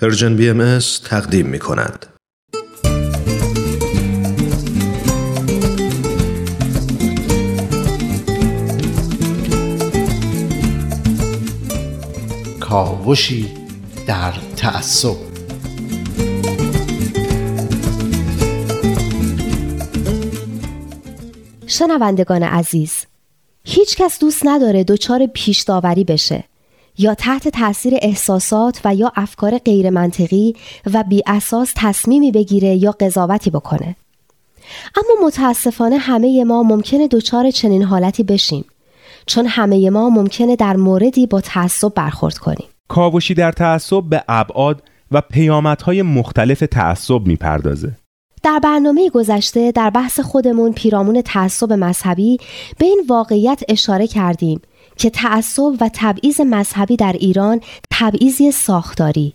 Persian BM تقدیم می کند. کاوشی در تعصب شنوندگان عزیز هیچ کس دوست نداره دچار پیش داوری بشه یا تحت تاثیر احساسات و یا افکار غیر منطقی و بی اساس تصمیمی بگیره یا قضاوتی بکنه. اما متاسفانه همه ما ممکنه دچار چنین حالتی بشیم چون همه ما ممکنه در موردی با تعصب برخورد کنیم. کاوشی در تعصب به ابعاد و پیامدهای مختلف تعصب می‌پردازه. در برنامه گذشته در بحث خودمون پیرامون تعصب مذهبی به این واقعیت اشاره کردیم که تعصب و تبعیض مذهبی در ایران تبعیضی ساختاری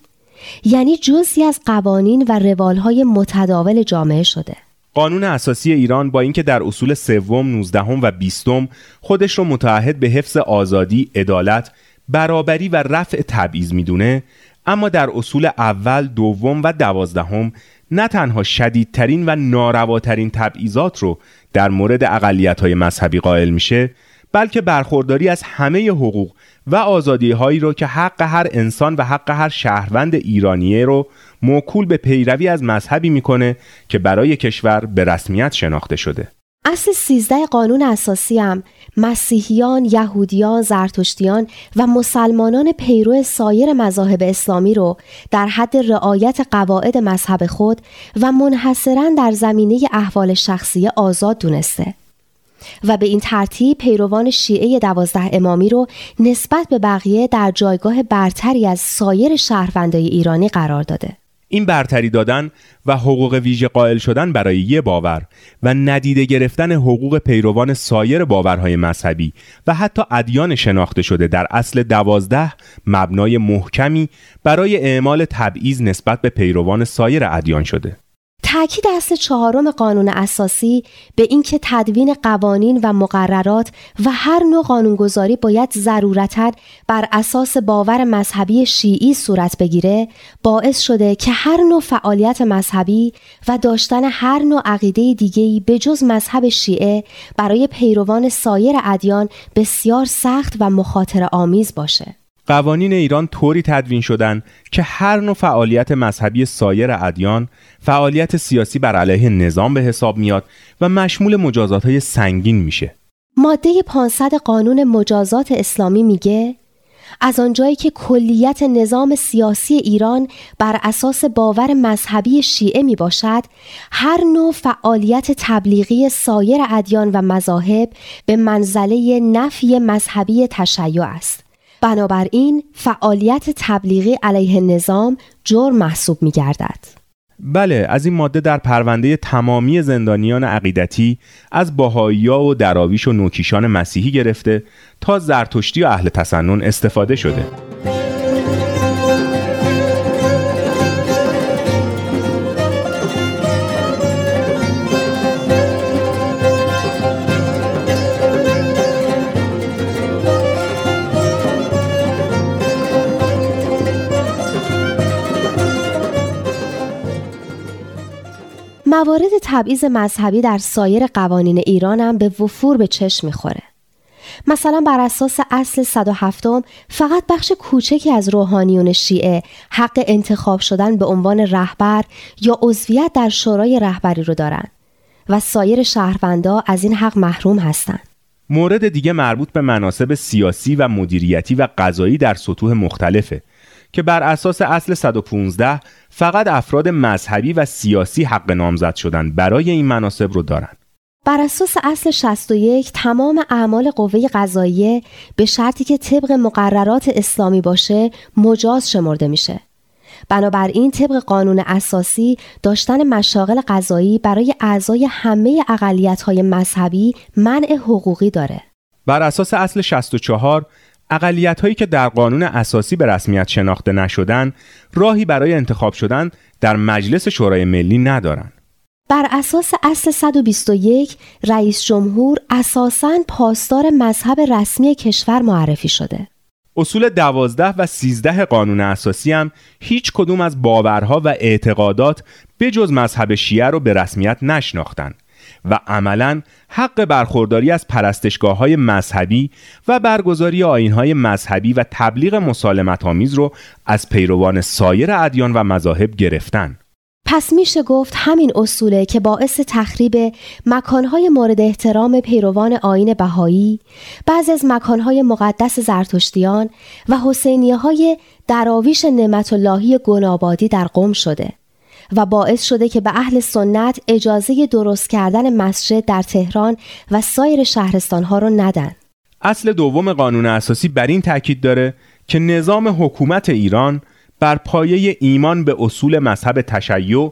یعنی جزی از قوانین و روالهای متداول جامعه شده. قانون اساسی ایران با اینکه در اصول سوم، نوزدهم و بیستم خودش رو متعهد به حفظ آزادی، عدالت، برابری و رفع تبعیض می‌دونه اما در اصول اول، دوم و دوازدهم نه تنها شدیدترین و نارواترین تبعیضات رو در مورد اقلیت‌های مذهبی قائل میشه بلکه برخورداری از همه حقوق و آزادی هایی رو که حق هر انسان و حق هر شهروند ایرانیه رو موکول به پیروی از مذهبی می‌کنه که برای کشور به رسمیت شناخته شده. اصل سیزده قانون اساسی هم مسیحیان، یهودیان، زرتشتیان و مسلمانان پیرو سایر مذاهب اسلامی رو در حد رعایت قواعد مذهب خود و منحصرا در زمینه احوال شخصی آزاد دونسته. و به این ترتیب پیروان شیعه دوازده امامی رو نسبت به بقیه در جایگاه برتری از سایر شهروندای ایرانی قرار داده. این برتری دادن و حقوق ویژه قائل شدن برای یه باور و ندیده گرفتن حقوق پیروان سایر باورهای مذهبی و حتی ادیان شناخته شده در اصل دوازده مبنای محکمی برای اعمال تبعیض نسبت به پیروان سایر ادیان شده. تاکید اصل چهارم قانون اساسی به اینکه تدوین قوانین و مقررات و هر نوع قانونگذاری باید ضرورتا بر اساس باور مذهبی شیعی صورت بگیره باعث شده که هر نوع فعالیت مذهبی و داشتن هر نوع عقیده دیگهی به جز مذهب شیعه برای پیروان سایر ادیان بسیار سخت و مخاطر آمیز باشه. قوانین ایران طوری تدوین شدن که هر نوع فعالیت مذهبی سایر ادیان فعالیت سیاسی بر علیه نظام به حساب میاد و مشمول مجازات های سنگین میشه. ماده 500 قانون مجازات اسلامی میگه از آنجایی که کلیت نظام سیاسی ایران بر اساس باور مذهبی شیعه می باشد هر نوع فعالیت تبلیغی سایر ادیان و مذاهب به منزله نفی مذهبی تشیع است. بنابراین فعالیت تبلیغی علیه نظام جرم محسوب می گردد. بله از این ماده در پرونده تمامی زندانیان عقیدتی از باهایی و دراویش و نوکیشان مسیحی گرفته تا زرتشتی و اهل تسنن استفاده شده. موارد تبعیض مذهبی در سایر قوانین ایران هم به وفور به چشم می‌خوره. مثلا بر اساس اصل 107 فقط بخش کوچکی از روحانیون شیعه حق انتخاب شدن به عنوان رهبر یا عضویت در شورای رهبری رو دارن و سایر شهروندا از این حق محروم هستند. مورد دیگه مربوط به مناسب سیاسی و مدیریتی و قضایی در سطوح مختلفه که بر اساس اصل 115 فقط افراد مذهبی و سیاسی حق نامزد شدن برای این مناسب رو دارن. بر اساس اصل 61 تمام اعمال قوه قضاییه به شرطی که طبق مقررات اسلامی باشه مجاز شمرده میشه. بنابراین طبق قانون اساسی داشتن مشاغل قضایی برای اعضای همه های مذهبی منع حقوقی داره. بر اساس اصل 64 اقلیت هایی که در قانون اساسی به رسمیت شناخته نشدن راهی برای انتخاب شدن در مجلس شورای ملی ندارند. بر اساس اصل 121 رئیس جمهور اساساً پاسدار مذهب رسمی کشور معرفی شده. اصول دوازده و سیزده قانون اساسی هم هیچ کدوم از باورها و اعتقادات به جز مذهب شیعه رو به رسمیت نشناختند و عملا حق برخورداری از پرستشگاه های مذهبی و برگزاری آین های مذهبی و تبلیغ مسالمت آمیز رو از پیروان سایر ادیان و مذاهب گرفتن. پس میشه گفت همین اصوله که باعث تخریب مکانهای مورد احترام پیروان آین بهایی، بعض از مکانهای مقدس زرتشتیان و حسینیه های دراویش نعمت اللهی گنابادی در قم شده و باعث شده که به اهل سنت اجازه درست کردن مسجد در تهران و سایر شهرستانها رو ندن. اصل دوم قانون اساسی بر این تاکید داره که نظام حکومت ایران بر پایه ایمان به اصول مذهب تشیع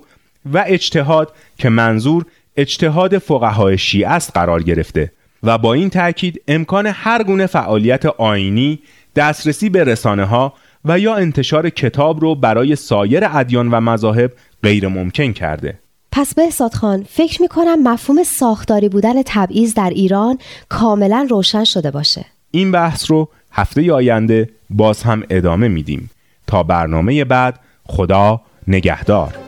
و اجتهاد که منظور اجتهاد فقهای شیعه است قرار گرفته و با این تاکید امکان هر گونه فعالیت آینی دسترسی به رسانه ها و یا انتشار کتاب رو برای سایر ادیان و مذاهب غیر ممکن کرده. پس به خان فکر می کنم مفهوم ساختاری بودن تبعیض در ایران کاملا روشن شده باشه. این بحث رو هفته آینده باز هم ادامه میدیم. تا برنامه بعد خدا نگهدار.